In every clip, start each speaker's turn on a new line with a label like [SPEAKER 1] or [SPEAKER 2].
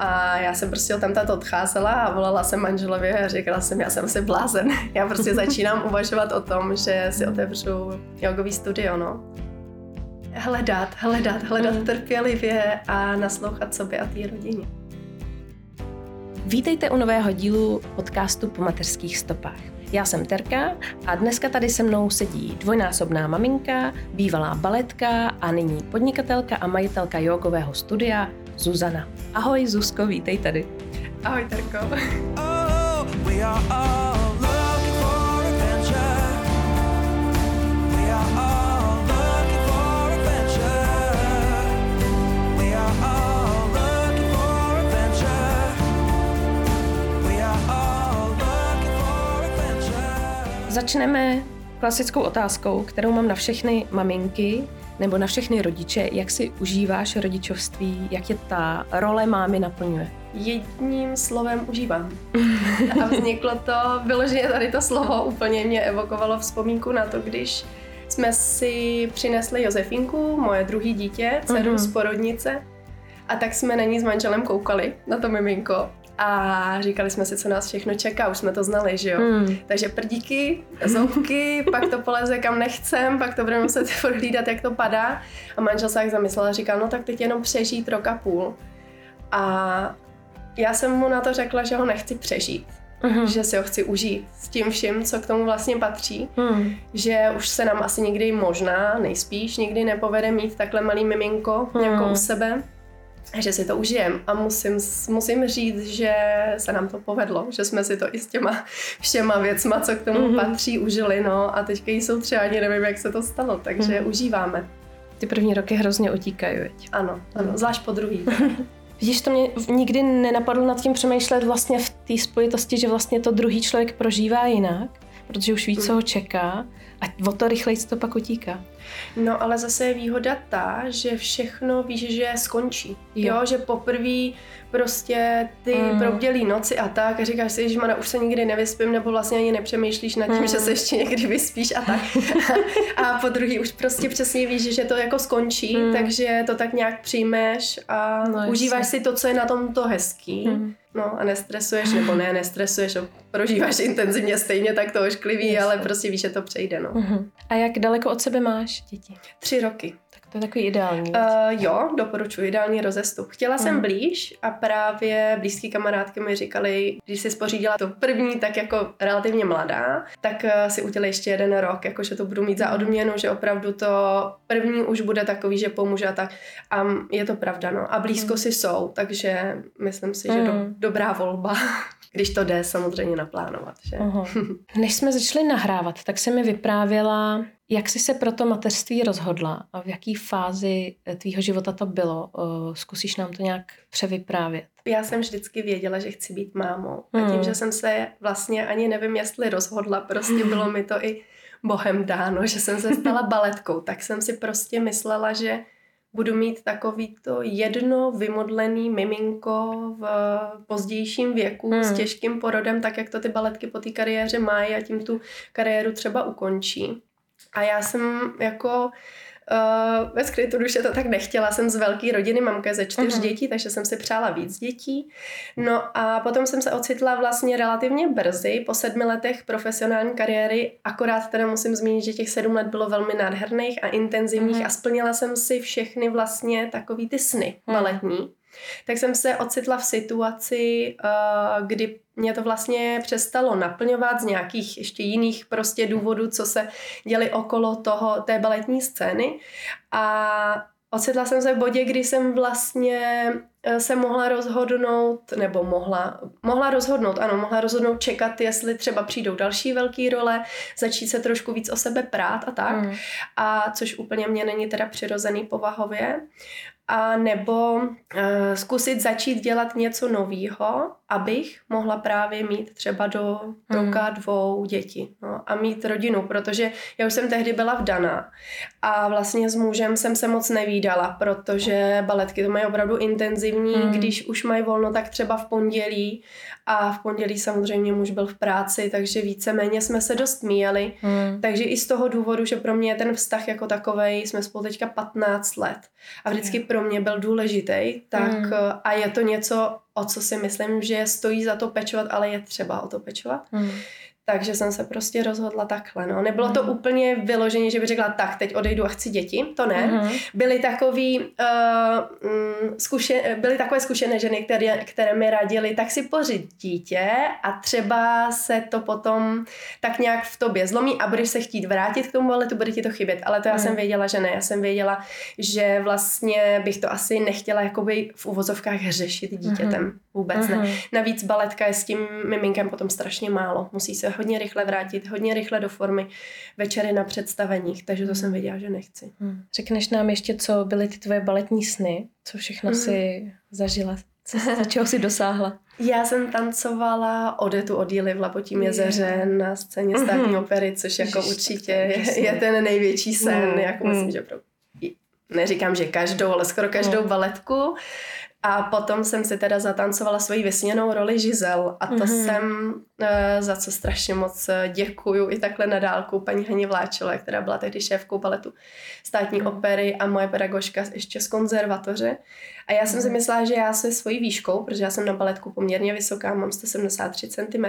[SPEAKER 1] A já jsem prostě tam tato odcházela a volala jsem manželovi a říkala jsem, já jsem asi blázen. Já prostě začínám uvažovat o tom, že si otevřu jogový studio, no. Hledat, hledat, hledat mm. trpělivě a naslouchat sobě a té rodině.
[SPEAKER 2] Vítejte u nového dílu podcastu Po mateřských stopách. Já jsem Terka a dneska tady se mnou sedí dvojnásobná maminka, bývalá baletka a nyní podnikatelka a majitelka jogového studia Zuzana. Ahoj Zuzko, vítej tady.
[SPEAKER 1] Ahoj Terko. Oh, we are all
[SPEAKER 2] Začneme klasickou otázkou, kterou mám na všechny maminky nebo na všechny rodiče. Jak si užíváš rodičovství? Jak je ta role mámy naplňuje?
[SPEAKER 1] Jedním slovem užívám. A vzniklo to, vyloženě tady to slovo úplně mě evokovalo vzpomínku na to, když jsme si přinesli Josefinku, moje druhý dítě, dceru mm-hmm. z porodnice, a tak jsme na ní s manželem koukali, na to miminko a říkali jsme si, co nás všechno čeká, už jsme to znali, že jo. Hmm. Takže prdíky, zoubky, pak to poleze kam nechcem, pak to budeme muset hlídat, jak to padá. A manžel se jak zamyslel a říkal, no tak teď jenom přežít rok a půl. A já jsem mu na to řekla, že ho nechci přežít. Uh-huh. Že si ho chci užít s tím vším, co k tomu vlastně patří. Uh-huh. Že už se nám asi nikdy možná, nejspíš, nikdy nepovede mít takhle malý miminko uh-huh. jako u sebe že si to užijem. A musím, musím říct, že se nám to povedlo, že jsme si to i s těma všema věcma, co k tomu mm-hmm. patří, užili. No a teďka jsou třeba ani nevím, jak se to stalo, takže mm-hmm. užíváme.
[SPEAKER 2] Ty první roky hrozně utíkají, veď?
[SPEAKER 1] Ano, ano, mm. zvlášť po druhý.
[SPEAKER 2] Vidíš, to mě nikdy nenapadlo nad tím přemýšlet vlastně v té spojitosti, že vlastně to druhý člověk prožívá jinak, protože už ví, co ho čeká a o to rychleji to pak utíká.
[SPEAKER 1] No ale zase je výhoda ta, že všechno víš, že skončí. Jo, jo že poprvé prostě ty mm. probdělý noci a tak a říkáš si, že už se nikdy nevyspím nebo vlastně ani nepřemýšlíš nad tím, mm. že se ještě někdy vyspíš a tak. a po druhý už prostě přesně víš, že to jako skončí, mm. takže to tak nějak přijmeš a no, užíváš si to, co je na tom to hezký. Mm. No a nestresuješ, nebo ne, nestresuješ, prožíváš intenzivně stejně tak to ošklivý, ale prostě víš, že to přejde, no. Uh-huh.
[SPEAKER 2] A jak daleko od sebe máš děti?
[SPEAKER 1] Tři roky.
[SPEAKER 2] To je takový ideální.
[SPEAKER 1] Uh, jo, doporučuji ideální rozestup. Chtěla jsem mm. blíž a právě blízký kamarádky mi říkali, když si spořídila to první, tak jako relativně mladá, tak uh, si udělej ještě jeden rok, jako že to budu mít za odměnu, že opravdu to první už bude takový, že pomůže a tak. A je to pravda, no. A blízko mm. si jsou, takže myslím si, že do, dobrá volba. když to jde samozřejmě naplánovat. Že?
[SPEAKER 2] Než jsme začali nahrávat, tak se mi vyprávěla, jak jsi se pro to mateřství rozhodla a v jaký fázi tvýho života to bylo. Zkusíš nám to nějak převyprávět?
[SPEAKER 1] Já jsem vždycky věděla, že chci být mámou. A tím, hmm. že jsem se vlastně ani nevím, jestli rozhodla, prostě bylo mi to i bohem dáno, že jsem se stala baletkou, tak jsem si prostě myslela, že budu mít takový to jedno vymodlený miminko v pozdějším věku hmm. s těžkým porodem, tak jak to ty baletky po té kariéře mají a tím tu kariéru třeba ukončí. A já jsem jako Uh, ve skrytu duše to tak nechtěla. Jsem z velké rodiny, mamka ze čtyř uh-huh. dětí, takže jsem si přála víc dětí. No a potom jsem se ocitla vlastně relativně brzy, po sedmi letech profesionální kariéry, akorát teda musím zmínit, že těch sedm let bylo velmi nádherných a intenzivních uh-huh. a splnila jsem si všechny vlastně takový ty sny uh-huh. baletní tak jsem se ocitla v situaci, eh, kdy mě to vlastně přestalo naplňovat z nějakých ještě jiných prostě důvodů, co se děli okolo toho, té baletní scény. A ocitla jsem se v bodě, kdy jsem vlastně eh, se mohla rozhodnout, nebo mohla, mohla rozhodnout, ano, mohla rozhodnout čekat, jestli třeba přijdou další velké role, začít se trošku víc o sebe prát a tak. Mm. A což úplně mě není teda přirozený povahově a nebo uh, zkusit začít dělat něco nového, abych mohla právě mít třeba do roka, hmm. dvou děti no, a mít rodinu, protože já už jsem tehdy byla vdaná a vlastně s mužem jsem se moc nevídala, protože baletky to mají opravdu intenzivní, hmm. když už mají volno, tak třeba v pondělí a v pondělí samozřejmě muž byl v práci, takže víceméně jsme se dost míjeli, hmm. takže i z toho důvodu, že pro mě je ten vztah jako takovej, jsme spolu teďka 15 let a vždycky pro mě byl důležitý, tak hmm. a je to něco, o co si myslím, že stojí za to pečovat, ale je třeba o to pečovat. Hmm. Takže jsem se prostě rozhodla takhle. No. Nebylo to mm. úplně vyloženě, že by řekla, tak teď odejdu a chci děti, to ne. Mm-hmm. Byly, takový, uh, zkuše, byly takové zkušené ženy, které, které mi radily, tak si pořiď dítě a třeba se to potom tak nějak v tobě zlomí a budeš se chtít vrátit k tomu ale to bude ti to chybět. Ale to já mm. jsem věděla, že ne. Já jsem věděla, že vlastně bych to asi nechtěla jakoby v uvozovkách řešit dítětem. Vůbec mm-hmm. ne. Mhm. Navíc baletka je s tím miminkem potom strašně málo. Musí se hodně rychle vrátit, hodně rychle do formy večery na představeních, takže to jsem věděla, že nechci.
[SPEAKER 2] Hmm. Řekneš nám ještě, co byly ty tvoje baletní sny? Co všechno hmm. si zažila? Co, za čeho si dosáhla?
[SPEAKER 1] Já jsem tancovala Odetu od Jily v Lapotím jezeře na scéně státní mm opery, což jako Ježiš, určitě je, je ten největší sen, mm. jako myslím, že pro, neříkám, že každou, ale skoro každou mm. baletku. A potom jsem si teda zatancovala svoji vysněnou roli Žizel a to mm-hmm. jsem, uh, za co strašně moc eh, děkuju i takhle na dálku paní Haně Vláčové, která byla tehdy šéfkou baletu státní mm-hmm. opery a moje pedagožka ještě z konzervatoře. A já jsem si myslela, že já se svojí výškou, protože já jsem na baletku poměrně vysoká, mám 173 cm,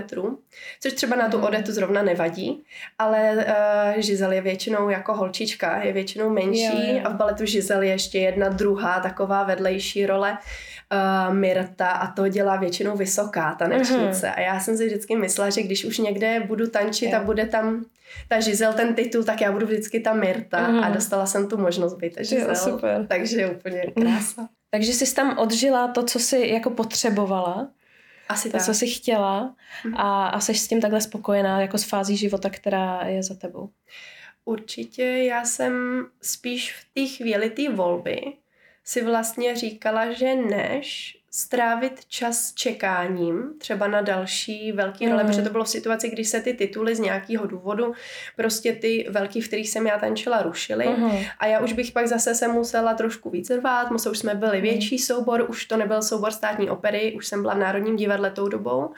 [SPEAKER 1] což třeba na tu odetu zrovna nevadí, ale uh, Žizel je většinou jako holčička, je většinou menší jo, jo. a v baletu Žizel je ještě jedna druhá taková vedlejší role, uh, Mirta a to dělá většinou vysoká tanečnice. Uh-huh. A já jsem si vždycky myslela, že když už někde budu tančit jo. a bude tam ta Žizel ten titul, tak já budu vždycky ta Mirta uh-huh. a dostala jsem tu možnost být ta Žizel. Jo, super. Takže je úplně krása.
[SPEAKER 2] Takže jsi tam odžila to, co jsi jako potřebovala.
[SPEAKER 1] Asi
[SPEAKER 2] to,
[SPEAKER 1] tak.
[SPEAKER 2] co jsi chtěla a, a jsi s tím takhle spokojená jako s fází života, která je za tebou.
[SPEAKER 1] Určitě já jsem spíš v té chvíli té volby si vlastně říkala, že než strávit čas čekáním třeba na další velký role, mm. protože to bylo v situaci, kdy se ty tituly z nějakého důvodu, prostě ty velký, v kterých jsem já tančila, rušily mm. a já už bych pak zase se musela trošku víc rvát, musel už jsme byli větší soubor, už to nebyl soubor státní opery, už jsem byla v Národním divadle tou dobou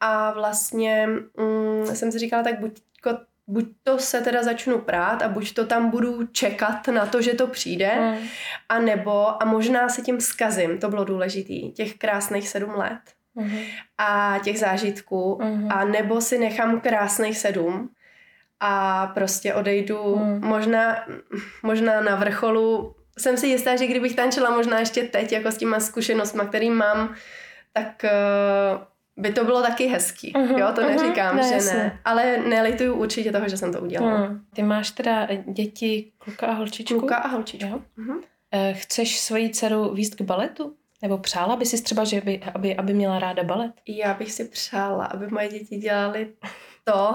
[SPEAKER 1] a vlastně mm, jsem si říkala, tak buď jako buď to se teda začnu prát a buď to tam budu čekat na to, že to přijde, mm. a nebo, a možná se tím zkazím, to bylo důležitý, těch krásných sedm let mm. a těch zážitků, mm. a nebo si nechám krásných sedm a prostě odejdu mm. možná, možná na vrcholu. Jsem si jistá, že kdybych tančila možná ještě teď, jako s těma zkušenostmi, který mám, tak uh, by to bylo taky hezký, uh-huh, jo, to uh-huh, neříkám, ne, že jasně. ne, ale nelituju určitě toho, že jsem to udělala. Uh-huh.
[SPEAKER 2] Ty máš teda děti kluka a holčičku?
[SPEAKER 1] Kluka a holčičku. Jo?
[SPEAKER 2] Uh-huh. Chceš svoji dceru výst k baletu? Nebo přála by si třeba, že by, aby, aby měla ráda balet?
[SPEAKER 1] Já bych si přála, aby moje děti dělali to,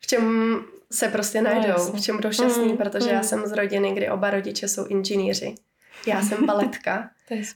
[SPEAKER 1] v čem se prostě no, najdou, no, v čem budou šťastní, mm, protože mm. já jsem z rodiny, kdy oba rodiče jsou inženýři. Já jsem baletka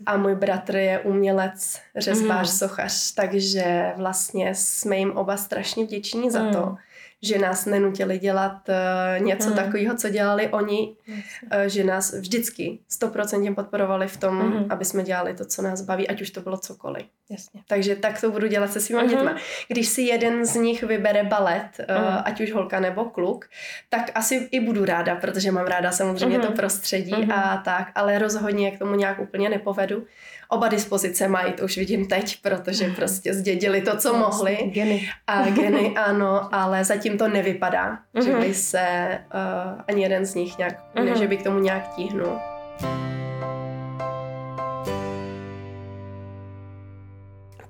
[SPEAKER 1] a můj bratr je umělec, řezbář, mm. sochař, takže vlastně jsme jim oba strašně vděční za to, mm že nás nenutili dělat uh, něco hmm. takového, co dělali oni, uh, že nás vždycky stoprocentně podporovali v tom, hmm. aby jsme dělali to, co nás baví, ať už to bylo cokoliv.
[SPEAKER 2] Jasně.
[SPEAKER 1] Takže tak to budu dělat se svýma hmm. dětma. Když si jeden z nich vybere balet, uh, hmm. ať už holka nebo kluk, tak asi i budu ráda, protože mám ráda samozřejmě hmm. to prostředí hmm. a tak, ale rozhodně k tomu nějak úplně nepovedu oba dispozice mají, to už vidím teď, protože mhm. prostě zdědili to, co mohli.
[SPEAKER 2] Geny.
[SPEAKER 1] A geny ano, ale zatím to nevypadá, mm-hmm. že mhm. by se uh, ani jeden z nich nějak, mm-hmm. ne, že by k tomu nějak tíhnul.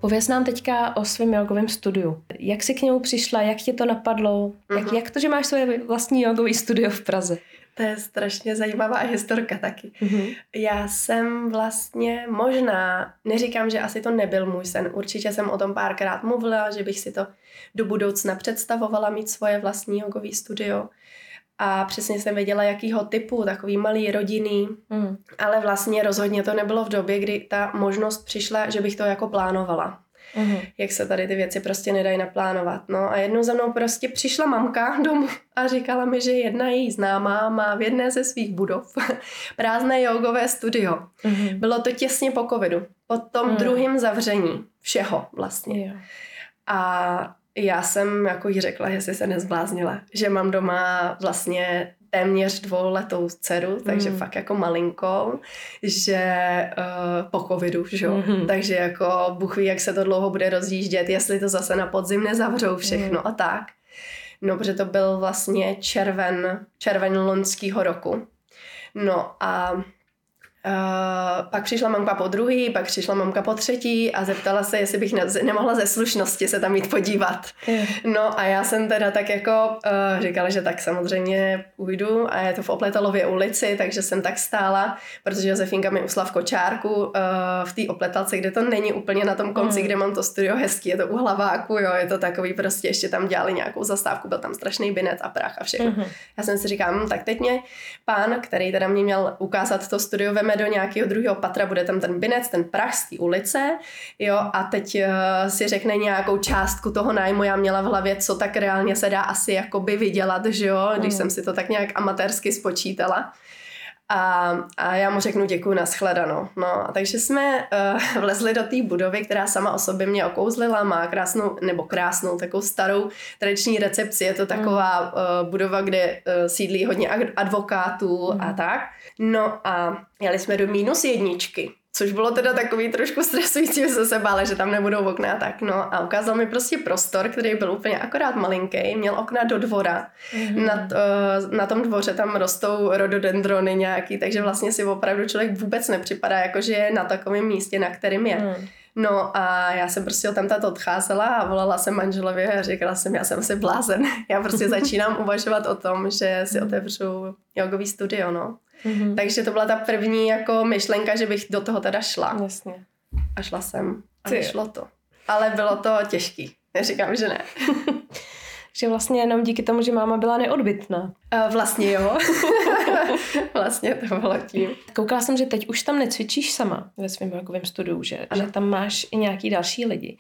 [SPEAKER 2] Pověz nám teďka o svém jogovém studiu. Jak jsi k němu přišla, jak tě to napadlo, mm-hmm. jak, mhm. jak to, že máš své vlastní jogové studio v Praze?
[SPEAKER 1] To je strašně zajímavá historka taky. Mm-hmm. Já jsem vlastně možná, neříkám, že asi to nebyl můj sen, určitě jsem o tom párkrát mluvila, že bych si to do budoucna představovala mít svoje vlastní jogový studio. A přesně jsem věděla, jakýho typu, takový malý rodinný, mm. ale vlastně rozhodně to nebylo v době, kdy ta možnost přišla, že bych to jako plánovala. Uh-huh. jak se tady ty věci prostě nedají naplánovat. No a jednou za mnou prostě přišla mamka domů a říkala mi, že jedna její známá má v jedné ze svých budov prázdné jogové studio. Uh-huh. Bylo to těsně po covidu, po tom uh-huh. druhém zavření všeho vlastně. Yeah. A já jsem jako jí řekla, že se nezbláznila, že mám doma vlastně téměř dvouletou dceru, takže mm. fakt jako malinkou, že uh, po covidu, že jo, mm-hmm. takže jako Bůh ví, jak se to dlouho bude rozjíždět, jestli to zase na podzim nezavřou všechno mm. a tak. No, protože to byl vlastně červen, červen loňského roku. No a Uh, pak přišla mamka po druhý, pak přišla mamka po třetí a zeptala se, jestli bych ne- nemohla ze slušnosti se tam jít podívat. No a já jsem teda tak jako uh, říkala, že tak samozřejmě půjdu a je to v Opletalově ulici, takže jsem tak stála, protože Josefinka mi usla v kočárku uh, v té Opletalce, kde to není úplně na tom konci, mm. kde mám to studio hezký, je to u hlaváku, jo, je to takový prostě, ještě tam dělali nějakou zastávku, byl tam strašný binec a prach a všechno. Mm-hmm. Já jsem si říkala, hm, tak teď mě pán, který teda mě měl ukázat to studio, veme do nějakého druhého patra, bude tam ten binec, ten prach z té ulice, jo, a teď uh, si řekne nějakou částku toho nájmu, já měla v hlavě, co tak reálně se dá asi jakoby vydělat, že jo, když mm. jsem si to tak nějak amatérsky spočítala. A, a já mu řeknu děkuji, nashledanou. No, a takže jsme uh, vlezli do té budovy, která sama o sobě mě okouzlila, má krásnou, nebo krásnou, takovou starou tradiční recepci. Je to taková uh, budova, kde uh, sídlí hodně advokátů mm. a tak. No a jeli jsme do minus jedničky. Což bylo teda takový trošku stresující, že se bála, že tam nebudou okna tak, no. A ukázal mi prostě prostor, který byl úplně akorát malinký, měl okna do dvora. Mm-hmm. Na, uh, na tom dvoře tam rostou rododendrony nějaký, takže vlastně si opravdu člověk vůbec nepřipadá, jako že je na takovém místě, na kterým je. Mm. No a já jsem prostě tam tato odcházela a volala jsem manželovi a říkala jsem, já jsem si blázen. Já prostě začínám uvažovat o tom, že si otevřu jogový studio, no. Mm-hmm. Takže to byla ta první jako myšlenka, že bych do toho teda šla.
[SPEAKER 2] Jasně.
[SPEAKER 1] A šla jsem. A Ty. šlo to. Ale bylo to těžký. Neříkám, že ne.
[SPEAKER 2] že vlastně jenom díky tomu, že máma byla neodbitná.
[SPEAKER 1] Uh, vlastně jo. vlastně to bylo tím.
[SPEAKER 2] Koukala jsem, že teď už tam necvičíš sama ve svém rokovém studiu, že, že tam máš i nějaký další lidi.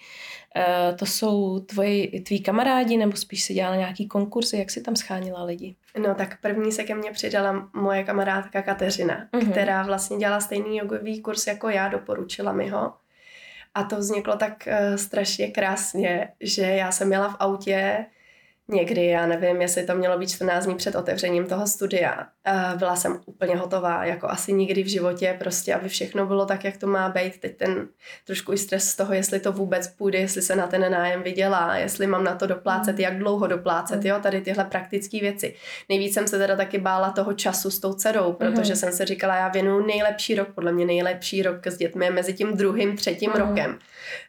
[SPEAKER 2] Uh, to jsou tvoji, tví kamarádi, nebo spíš si dělala nějaký konkursy, jak si tam schánila lidi?
[SPEAKER 1] No tak první se ke mně přidala moje kamarádka Kateřina, uh-huh. která vlastně dělala stejný jogový kurz jako já, doporučila mi ho. A to vzniklo tak uh, strašně krásně, že já jsem měla v autě někdy, já nevím, jestli to mělo být 14 dní před otevřením toho studia. Byla jsem úplně hotová, jako asi nikdy v životě, prostě, aby všechno bylo tak, jak to má být. Teď ten trošku i stres z toho, jestli to vůbec půjde, jestli se na ten nájem vydělá, jestli mám na to doplácet, mm. jak dlouho doplácet, jo, tady tyhle praktické věci. Nejvíc jsem se teda taky bála toho času s tou dcerou, protože mm. jsem se říkala, já věnuju nejlepší rok, podle mě nejlepší rok s dětmi mezi tím druhým, třetím mm. rokem.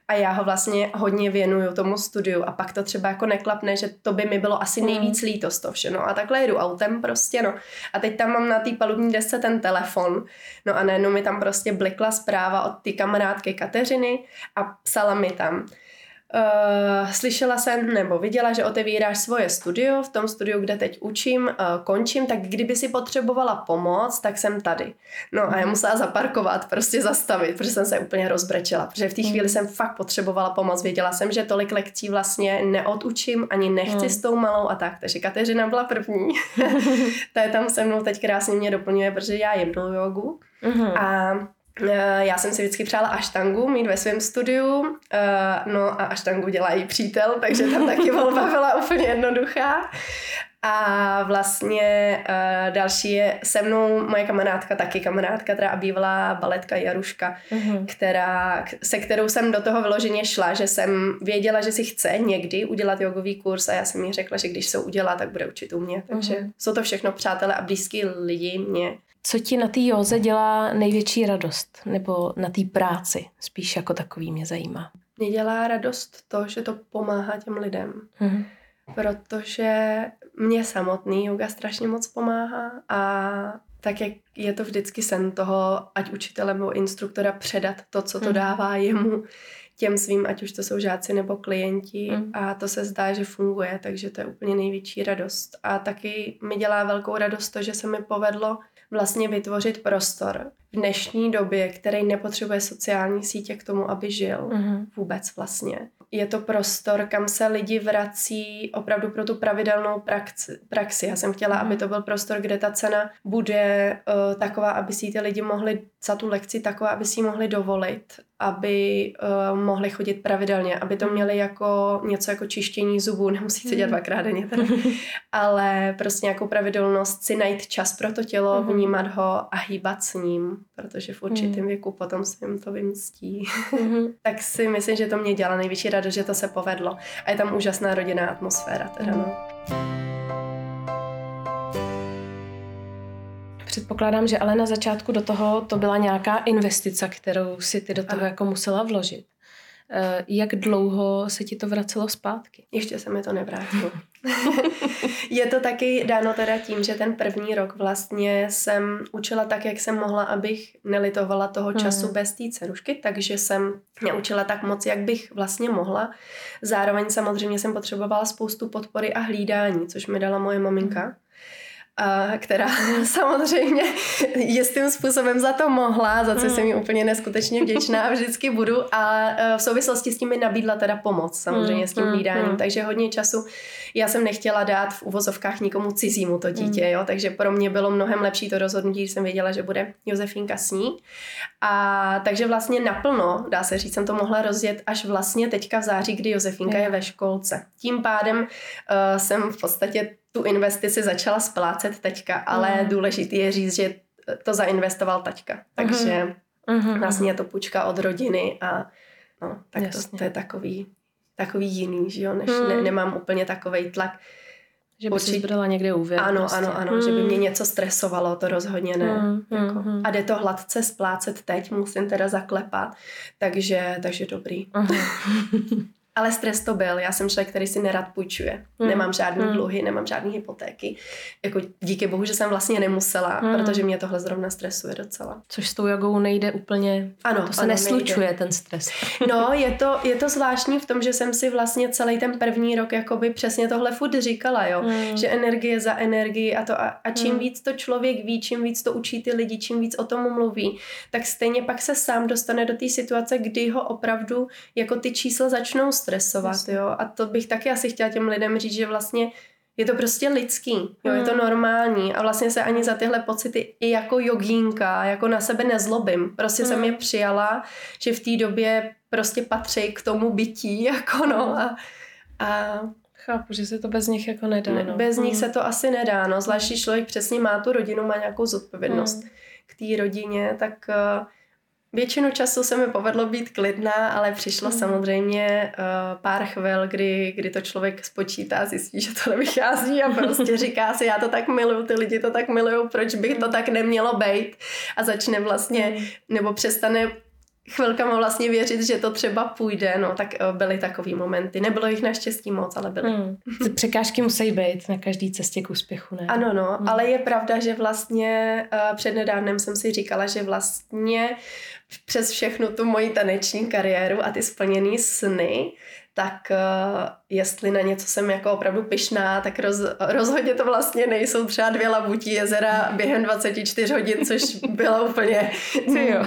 [SPEAKER 1] A já ho vlastně hodně věnuju tomu studiu a pak to třeba jako neklapne, že to by mi bylo asi nejvíc líto z toho všechno. A takhle jedu autem prostě, no. A teď tam mám na té palubní desce ten telefon, no a najednou mi tam prostě blikla zpráva od ty kamarádky Kateřiny a psala mi tam, Uh, slyšela jsem nebo viděla, že otevíráš svoje studio, v tom studiu, kde teď učím, uh, končím, tak kdyby si potřebovala pomoc, tak jsem tady. No a já mhm. musela zaparkovat, prostě zastavit, protože jsem se úplně rozbrečela, protože v té chvíli mhm. jsem fakt potřebovala pomoc. Věděla jsem, že tolik lekcí vlastně neodučím, ani nechci mm. s tou malou a tak. Takže Kateřina byla první. Ta je tam se mnou teď krásně mě doplňuje, protože já jemnu jogu. Mm-hmm. A já jsem si vždycky přála aštangu mít ve svém studiu, eh, no a aštangu dělá i přítel, takže tam taky volba byla úplně jednoduchá. A vlastně uh, další je se mnou moje kamarádka, taky kamarádka, která bývalá baletka Jaruška, uh-huh. která, se kterou jsem do toho vyloženě šla, že jsem věděla, že si chce někdy udělat jogový kurz a já jsem jí řekla, že když se udělá, tak bude učit u mě. Takže uh-huh. jsou to všechno přátelé a blízký lidi mě.
[SPEAKER 2] Co ti na té józe dělá největší radost? Nebo na té práci? Spíš jako takový mě zajímá.
[SPEAKER 1] Mě dělá radost to, že to pomáhá těm lidem. Uh-huh protože mě samotný yoga strašně moc pomáhá a tak jak je to vždycky sen toho, ať učitele nebo instruktora předat to, co to
[SPEAKER 2] Mm.
[SPEAKER 1] dává jemu, těm svým, ať už to jsou žáci nebo klienti
[SPEAKER 2] Mm.
[SPEAKER 1] a to se zdá, že funguje, takže to je úplně největší radost. A taky mi dělá velkou radost to, že se mi povedlo vlastně vytvořit prostor v dnešní době, který nepotřebuje sociální sítě k tomu, aby žil
[SPEAKER 2] Mhm.
[SPEAKER 1] vůbec vlastně. Je to prostor, kam se lidi vrací opravdu pro tu pravidelnou praxi. praxi. Já jsem chtěla,
[SPEAKER 2] Mhm.
[SPEAKER 1] aby to byl prostor, kde ta cena bude uh, taková, aby si ty lidi mohli za tu lekci taková, aby si ji mohli dovolit, aby uh, mohli chodit pravidelně, aby to měli jako něco jako čištění zubů, nemusí to dělat
[SPEAKER 2] Mhm.
[SPEAKER 1] dvakrát denně teda, ale prostě nějakou pravidelnost si najít čas pro to tělo,
[SPEAKER 2] Mhm.
[SPEAKER 1] vnímat ho a hýbat s ním, protože v určitém věku potom se jim to vymstí tak si myslím, že to mě dělá největší radost, že to se povedlo. A je tam úžasná rodinná atmosféra teda, no.
[SPEAKER 2] Předpokládám, že ale na začátku do toho to byla nějaká investice, kterou si ty do toho
[SPEAKER 1] Ano.
[SPEAKER 2] jako musela vložit. Eh, Jak dlouho se ti to vracelo zpátky?
[SPEAKER 1] Ještě se mi to nevrátilo. je to taky dáno teda tím, že ten první rok vlastně jsem učila tak, jak jsem mohla, abych nelitovala toho času
[SPEAKER 2] Hmm.
[SPEAKER 1] bez té cerušky, takže jsem neučila tak moc, jak bych vlastně mohla. Zároveň samozřejmě jsem potřebovala spoustu podpory a hlídání, což mi dala moje maminka. A která samozřejmě jistým způsobem za to mohla, za co jsem jí úplně neskutečně vděčná a vždycky budu. A e, v souvislosti s tím mi nabídla teda pomoc samozřejmě s tím
[SPEAKER 2] Mm,
[SPEAKER 1] hlídáním.
[SPEAKER 2] mm.
[SPEAKER 1] Takže hodně času já jsem nechtěla dát v uvozovkách nikomu cizímu to dítě, jo? takže pro mě bylo mnohem lepší to rozhodnutí, když jsem věděla, že bude Josefínka s ní. A takže vlastně naplno, dá se říct, jsem to mohla rozjet až vlastně teďka v září, kdy Josefínka
[SPEAKER 2] Jo.
[SPEAKER 1] je ve školce. Tím pádem uh, jsem v podstatě tu investici začala splácet teďka, ale
[SPEAKER 2] Mhm.
[SPEAKER 1] důležitý je říct, že to zainvestoval taťka. Takže
[SPEAKER 2] Mhm.
[SPEAKER 1] vlastně je to půjčka od rodiny a no, tak to,
[SPEAKER 2] Jasně.
[SPEAKER 1] to je takový, takový jiný, že jo, než
[SPEAKER 2] Mhm.
[SPEAKER 1] ne, nemám úplně takový tlak.
[SPEAKER 2] Že by si
[SPEAKER 1] Určitě-
[SPEAKER 2] zbrala někde úvěr.
[SPEAKER 1] Ano,
[SPEAKER 2] prostě.
[SPEAKER 1] ano, ano, že by mě něco stresovalo, to rozhodně ne.
[SPEAKER 2] Mm,
[SPEAKER 1] Jako.
[SPEAKER 2] mm,
[SPEAKER 1] A jde to hladce splácet teď, musím teda zaklepat, takže, takže dobrý.
[SPEAKER 2] Mhm.
[SPEAKER 1] Ale stres to byl, já jsem člověk, který si nerad půjčuje.
[SPEAKER 2] Mm.
[SPEAKER 1] Nemám žádný
[SPEAKER 2] Mm.
[SPEAKER 1] dluhy, nemám žádný hypotéky. Jako díky bohu, že jsem vlastně nemusela,
[SPEAKER 2] Mm.
[SPEAKER 1] protože mě tohle zrovna stresuje docela.
[SPEAKER 2] Což s tou jogou nejde úplně,
[SPEAKER 1] Ano,
[SPEAKER 2] to se
[SPEAKER 1] ano,
[SPEAKER 2] neslučuje
[SPEAKER 1] nejde.
[SPEAKER 2] ten stres.
[SPEAKER 1] No, je to, je to zvláštní v tom, že jsem si vlastně celý ten první rok jakoby přesně tohle furt říkala, jo.
[SPEAKER 2] Mm.
[SPEAKER 1] Že energie za energii a to a, a čím
[SPEAKER 2] Mm.
[SPEAKER 1] víc to člověk ví, čím víc to učí ty lidi, čím víc o tom mluví, tak stejně pak se sám dostane do té situace, kdy ho opravdu jako ty čísla začnou stresovat,
[SPEAKER 2] Jasně.
[SPEAKER 1] jo. A to bych taky asi chtěla těm lidem říct, že vlastně je to prostě lidský, jo, je to
[SPEAKER 2] Mm.
[SPEAKER 1] normální a vlastně se ani za tyhle pocity i jako jogínka, jako na sebe nezlobím. Prostě jsem
[SPEAKER 2] Mm.
[SPEAKER 1] je přijala, že v té době prostě patří k tomu bytí, jako no a, a
[SPEAKER 2] Chápu, že se to bez nich jako nedá.
[SPEAKER 1] ne,
[SPEAKER 2] no.
[SPEAKER 1] bez nich
[SPEAKER 2] Mm.
[SPEAKER 1] se to asi nedá, no, zvlášť když člověk přesně má tu rodinu, má nějakou zodpovědnost
[SPEAKER 2] Mm.
[SPEAKER 1] k té rodině, tak uh, většinu času se mi povedlo být klidná, ale přišlo
[SPEAKER 2] Mm.
[SPEAKER 1] samozřejmě uh, pár chvil, kdy, kdy to člověk spočítá, zjistí, že to nevychází a prostě říká si, já to tak miluju, ty lidi to tak milují, proč by to tak nemělo být a začne vlastně,
[SPEAKER 2] Mm.
[SPEAKER 1] nebo přestane chvilkama vlastně věřit, že to třeba půjde, no tak eh, byly takový momenty. Nebylo jich naštěstí moc, ale byly.
[SPEAKER 2] Mm. Ty překážky musí být na každé cestě k úspěchu, ne?
[SPEAKER 1] Ano, no,
[SPEAKER 2] Hmm.
[SPEAKER 1] ale je pravda, že vlastně uh, přednedávnem jsem si říkala, že vlastně přes všechnu tu moji taneční kariéru a ty splněné sny, tak uh, jestli na něco jsem jako opravdu pyšná, tak roz, rozhodně to vlastně nejsou třeba dvě labutí jezera během 24 hodin, což bylo úplně
[SPEAKER 2] jo.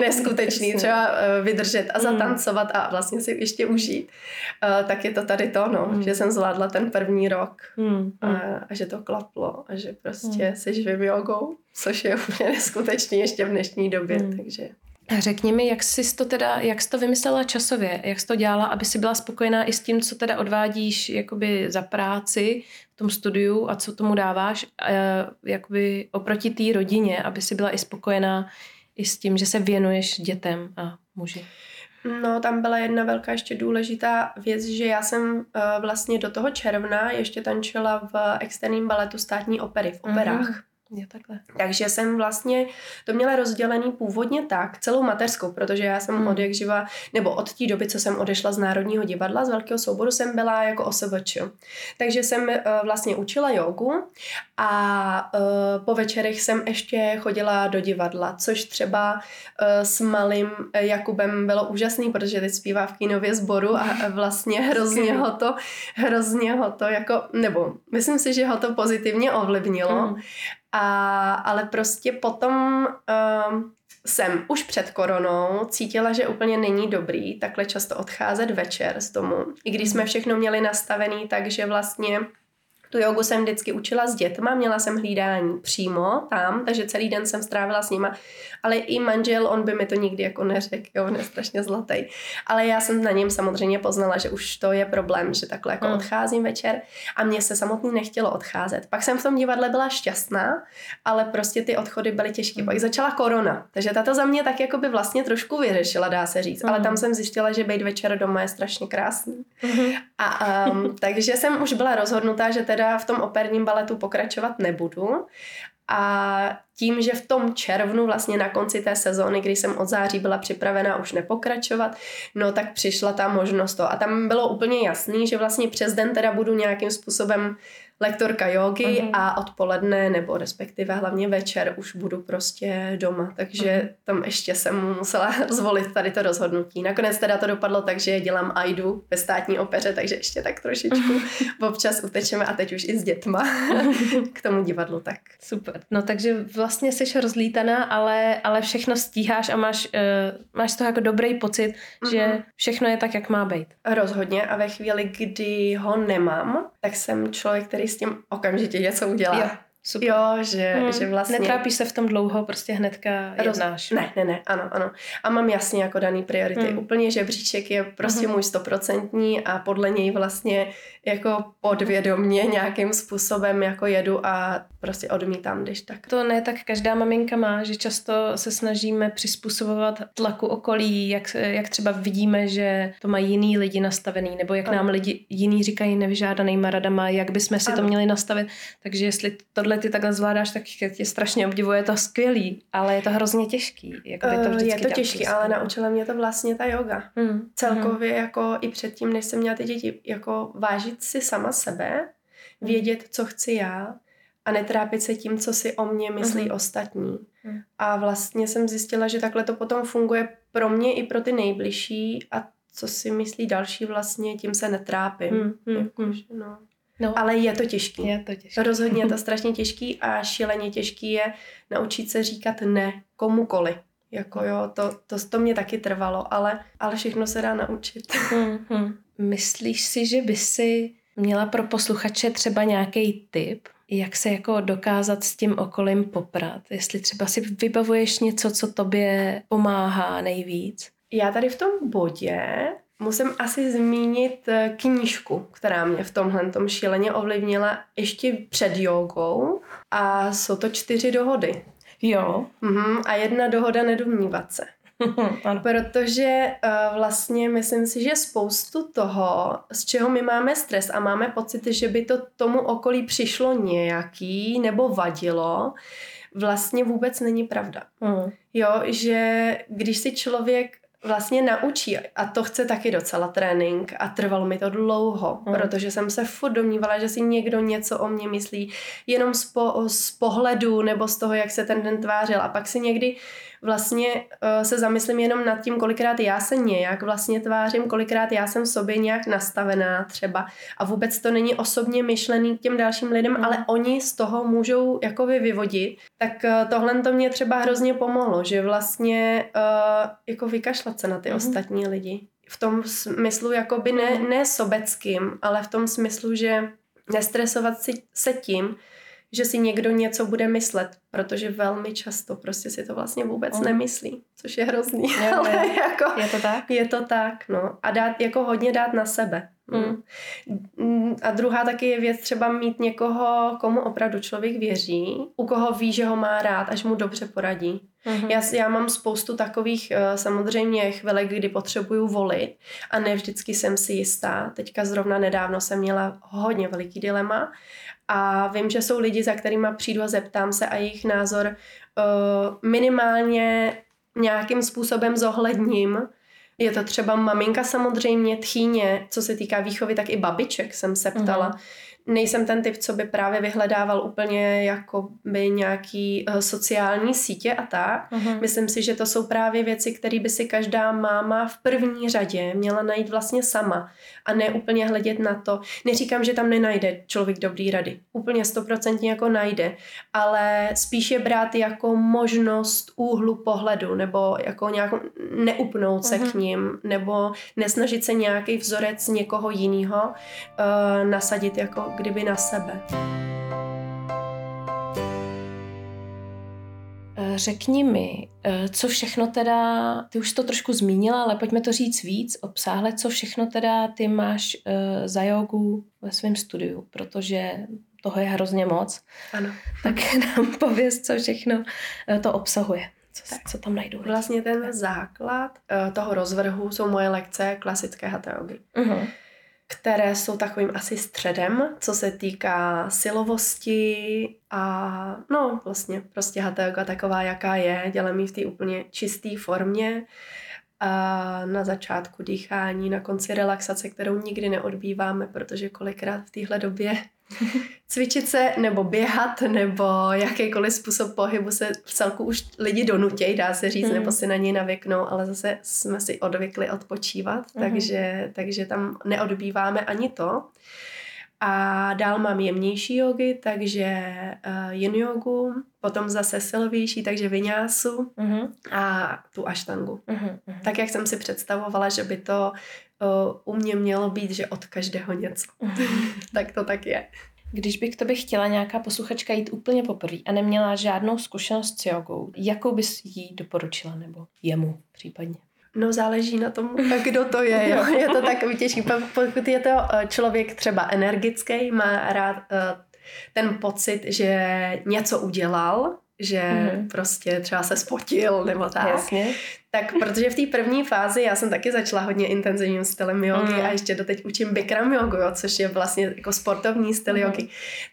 [SPEAKER 1] neskutečný třeba uh, vydržet a
[SPEAKER 2] Mm.
[SPEAKER 1] zatancovat a vlastně si ještě užít. Uh, tak je to tady to, no,
[SPEAKER 2] Mm.
[SPEAKER 1] že jsem zvládla ten první rok
[SPEAKER 2] Mm.
[SPEAKER 1] a,
[SPEAKER 2] Mm.
[SPEAKER 1] a že to klaplo a že prostě hmm. se živím jogou, což je úplně neskutečný ještě v dnešní době, hmm. takže
[SPEAKER 2] A Řekni mi, jak jsi to teda, jak jsi to vymyslela časově, jak jsi to dělala, aby si byla spokojená i s tím, co teda odvádíš jakoby za práci v tom studiu a co tomu dáváš, a jakoby oproti té rodině, aby si byla i spokojená i s tím, že se věnuješ dětem a muži.
[SPEAKER 1] no tam byla jedna velká ještě důležitá věc, že já jsem uh, vlastně do toho června ještě tančila v externím baletu státní opery, v operách.
[SPEAKER 2] Mhm. Je takhle.
[SPEAKER 1] Takže jsem vlastně to měla rozdělený původně tak, celou mateřskou, protože já jsem hmm. od jak živa, nebo od té doby, co jsem odešla z Národního divadla, z Velkého souboru, jsem byla jako OSVČ. Takže jsem uh, vlastně učila jogu a uh, po večerech jsem ještě chodila do divadla, což třeba uh, s malým Jakubem bylo úžasný, protože teď zpívá v kinově sboru a vlastně hrozně ho to, hrozně ho to jako, nebo myslím si, že ho to pozitivně ovlivnilo. Hmm. A, ale prostě potom uh, jsem už před koronou cítila, že úplně není dobrý takhle často odcházet večer z domu. I když jsme všechno měli nastavený tak, že vlastně tu jogu jsem vždycky učila s dětma, měla jsem hlídání přímo tam, takže celý den jsem strávila s nima. Ale i manžel, on by mi to nikdy jako neřekl, jo, on je strašně zlatý. Ale já jsem na něm samozřejmě poznala, že už to je problém, že takhle jako mm. odcházím večer a mě se samotný nechtělo odcházet. Pak jsem v tom divadle byla šťastná, ale prostě ty odchody byly těžké. Mm. Pak začala korona, takže tato za mě tak jako by vlastně trošku vyřešila, dá se říct. Mm. Ale tam jsem zjistila, že být večer doma je strašně krásný. Mm. A um, takže jsem už byla rozhodnutá, že teda teda v tom operním baletu pokračovat nebudu. A tím, že v tom červnu, vlastně na konci té sezóny, kdy jsem od září byla připravena už nepokračovat, no tak přišla ta možnost to. A tam bylo úplně jasný, že vlastně přes den teda budu nějakým způsobem lektorka jogy uh-huh. a odpoledne nebo respektive hlavně večer už budu prostě doma, takže uh-huh. tam ještě jsem musela zvolit tady to rozhodnutí. Nakonec teda to dopadlo tak, že dělám AIDu ve státní opeře, takže ještě tak trošičku občas utečeme a teď už i s dětma k tomu divadlu, tak.
[SPEAKER 2] Super. No takže vlastně jsi rozlítaná, ale, ale všechno stíháš a máš, uh, máš to jako dobrý pocit, uh-huh. že všechno je tak, jak má být.
[SPEAKER 1] Rozhodně a ve chvíli, kdy ho nemám, tak jsem člověk, který s tím okamžitě něco udělá.
[SPEAKER 2] Jo.
[SPEAKER 1] Super. Jo, že, hmm. že vlastně...
[SPEAKER 2] Netrápíš se v tom dlouho, prostě hnedka jednáš.
[SPEAKER 1] Roz... Ne, ne, ne, ano, ano. A mám jasně jako daný priority. Hmm. Úplně žebříček je prostě hmm. můj stoprocentní a podle něj vlastně jako podvědomně nějakým způsobem jako jedu a prostě odmítám, když tak.
[SPEAKER 2] To ne tak každá maminka má, že často se snažíme přizpůsobovat tlaku okolí, jak, jak třeba vidíme, že to mají jiný lidi nastavený, nebo jak ano. nám lidi jiný říkají nevyžádanýma radama, jak bychom si ano. to měli nastavit. Takže jestli tohle ty takhle zvládáš, tak tě strašně obdivuje to skvělý, ale je to hrozně těžký.
[SPEAKER 1] Jak by to uh, je to těžký, ale naučila mě to vlastně ta yoga. Hmm. Celkově hmm. jako i předtím, než jsem měla ty děti, jako vážit si sama sebe, hmm. vědět, co chci já, a netrápit se tím, co si o mě myslí uh-huh. ostatní. Uh-huh. A vlastně jsem zjistila, že takhle to potom funguje pro mě i pro ty nejbližší a co si myslí další vlastně, tím se netrápím. Uh-huh. Jako, no. No. Ale je to těžký.
[SPEAKER 2] Je to těžký.
[SPEAKER 1] Rozhodně je to strašně těžký a šíleně těžký je naučit se říkat ne komukoli. Jako jo, to, to, to mě taky trvalo, ale, ale všechno se dá naučit.
[SPEAKER 2] Mm-hmm. Myslíš si, že by si měla pro posluchače třeba nějaký tip, jak se jako dokázat s tím okolím poprat? Jestli třeba si vybavuješ něco, co tobě pomáhá nejvíc?
[SPEAKER 1] Já tady v tom bodě musím asi zmínit eh, knížku, která mě v tomhle tom šíleně ovlivnila ještě před jogou a jsou to čtyři dohody.
[SPEAKER 2] Jo.
[SPEAKER 1] Mhm, a jedna dohoda nedomnívat se. Protože uh, vlastně myslím si, že spoustu toho, z čeho my máme stres a máme pocit, že by to tomu okolí přišlo nějaký nebo vadilo, vlastně vůbec není pravda. Mm. Jo, že když si člověk vlastně naučí a to chce taky docela trénink a trvalo mi to dlouho, mm. protože jsem se furt domnívala, že si někdo něco o mě myslí jenom z, po, z pohledu nebo z toho, jak se ten den tvářil a pak si někdy vlastně uh, se zamyslím jenom nad tím, kolikrát já se nějak vlastně tvářím, kolikrát já jsem v sobě nějak nastavená třeba a vůbec to není osobně myšlený k těm dalším lidem, mm. ale oni z toho můžou jakoby vyvodit. Tak uh, tohle to mě třeba hrozně pomohlo, že vlastně uh, jako vykašlat se na ty mm. ostatní lidi. V tom smyslu jakoby ne, ne sobeckým, ale v tom smyslu, že nestresovat si, se tím, že si někdo něco bude myslet, protože velmi často prostě si to vlastně vůbec mm. nemyslí, což je hrozný.
[SPEAKER 2] Je, ale je. Jako, je to tak?
[SPEAKER 1] Je to tak, no. A dát, jako hodně dát na sebe. Mm. Mm, a druhá taky je věc třeba mít někoho, komu opravdu člověk věří, u koho ví, že ho má rád, až mu dobře poradí. Mm-hmm. Já, já mám spoustu takových uh, samozřejmě chvilek, kdy potřebuju volit a ne vždycky jsem si jistá. Teďka zrovna nedávno jsem měla hodně veliký dilema a vím, že jsou lidi, za kterými přijdu a zeptám se a jejich názor uh, minimálně nějakým způsobem zohledním, je to třeba maminka samozřejmě, tchýně, co se týká výchovy, tak i babiček jsem se ptala. Uh-huh nejsem ten typ, co by právě vyhledával úplně jako by nějaký uh, sociální sítě a tak. Uh-huh. Myslím si, že to jsou právě věci, které by si každá máma v první řadě měla najít vlastně sama a ne úplně hledět na to. Neříkám, že tam nenajde člověk dobrý rady. Úplně stoprocentně jako najde, ale spíš je brát jako možnost úhlu pohledu nebo jako nějakou neupnout se uh-huh. k ním nebo nesnažit se nějaký vzorec někoho jiného uh, nasadit jako kdyby na sebe.
[SPEAKER 2] Eh, řekni mi, eh, co všechno teda, ty už to trošku zmínila, ale pojďme to říct víc obsáhle, co všechno teda ty máš eh, za jogu ve svém studiu, protože toho je hrozně moc.
[SPEAKER 1] Ano.
[SPEAKER 2] Tak nám pověz, co všechno to obsahuje. Co, co tam najdu?
[SPEAKER 1] Vlastně ten základ toho rozvrhu jsou moje lekce klasické hatha jogy. Uh-huh které jsou takovým asi středem, co se týká silovosti a no vlastně prostě hatha yoga taková, jaká je, dělám ji v té úplně čisté formě a na začátku dýchání, na konci relaxace, kterou nikdy neodbýváme, protože kolikrát v téhle době cvičit se nebo běhat nebo jakýkoliv způsob pohybu se v celku už lidi donutějí, dá se říct, mm. nebo si na něj navyknou, ale zase jsme si odvykli odpočívat, mm. takže, takže tam neodbýváme ani to. A dál mám jemnější jogy, takže uh, yin jogu, potom zase silovější, takže vinyásu mm-hmm. a tu aštangu. Mm-hmm. Tak jak jsem si představovala, že by to uh, u mě mělo být, že od každého něco. Mm-hmm. tak to tak je.
[SPEAKER 2] Když by k tobě chtěla nějaká posluchačka jít úplně poprvé a neměla žádnou zkušenost s jogou, jakou bys jí doporučila nebo jemu případně?
[SPEAKER 1] No záleží na tom, kdo to je. Jo. Je to takový těžký. Pokud je to eh, člověk třeba energický, má rád uh, ten pocit, že něco udělal, že mm-hmm. prostě třeba se spotil nebo tak.
[SPEAKER 2] Jasně.
[SPEAKER 1] Tak protože v té první fázi já jsem taky začala hodně intenzivním stylem jogy mm. a ještě doteď učím Bikram jogu, jo, což je vlastně jako sportovní styl mm. jogy.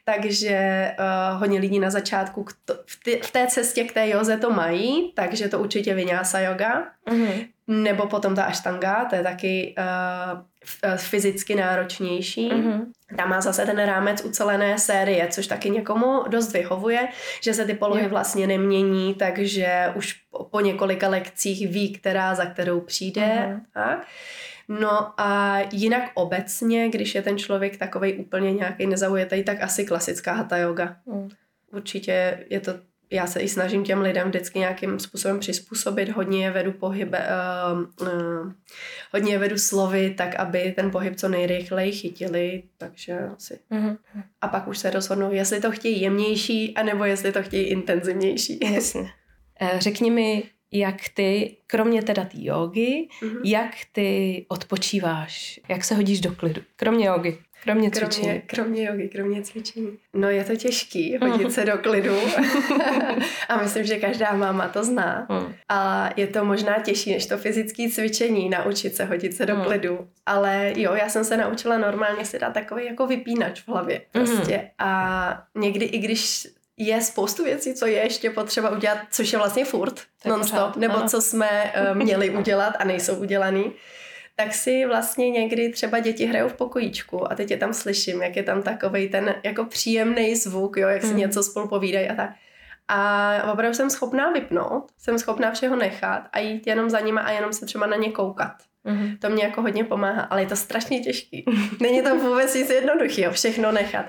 [SPEAKER 1] Takže uh, hodně lidí na začátku to, v, ty, v té cestě k té joze to mají, takže to určitě vyňása yoga. Mm. Nebo potom ta ashtanga, to je taky uh, fyzicky náročnější. Mm-hmm. Tam má zase ten rámec ucelené série, což taky někomu dost vyhovuje, že se ty polohy vlastně nemění, takže už po několika lekcích ví, která za kterou přijde. Mm-hmm. Tak. No a jinak obecně, když je ten člověk takový úplně nějaký nezaujatý, tak asi klasická hatha yoga. Mm. Určitě je to já se i snažím těm lidem vždycky nějakým způsobem přizpůsobit, hodně je vedu pohybe, uh, uh, hodně je vedu slovy, tak aby ten pohyb co nejrychleji chytili, takže asi. Mm-hmm. A pak už se rozhodnou, jestli to chtějí jemnější, anebo jestli to chtějí intenzivnější.
[SPEAKER 2] Jasně. Eh, řekni mi, jak ty, kromě teda té jogy, mm-hmm. jak ty odpočíváš, jak se hodíš do klidu, kromě jogy. Kromě cvičení.
[SPEAKER 1] Kromě, kromě jogy, kromě cvičení. No je to těžký hodit se do klidu. a myslím, že každá máma to zná. Mm. A je to možná těžší než to fyzické cvičení, naučit se hodit se do mm. klidu. Ale jo, já jsem se naučila normálně si dát takový jako vypínač v hlavě. Prostě. A někdy i když je spoustu věcí, co je ještě potřeba udělat, což je vlastně furt, non-stop, nebo ano. co jsme uh, měli udělat a nejsou udělaný, tak si vlastně někdy třeba děti hrajou v pokojíčku a teď je tam slyším, jak je tam takový ten jako příjemný zvuk, jo, jak si mm. něco spolu povídají a tak. A opravdu jsem schopná vypnout, jsem schopná všeho nechat a jít jenom za nima a jenom se třeba na ně koukat. Mm-hmm. To mě jako hodně pomáhá, ale je to strašně těžký. Není to vůbec nic jednoduchého, všechno nechat.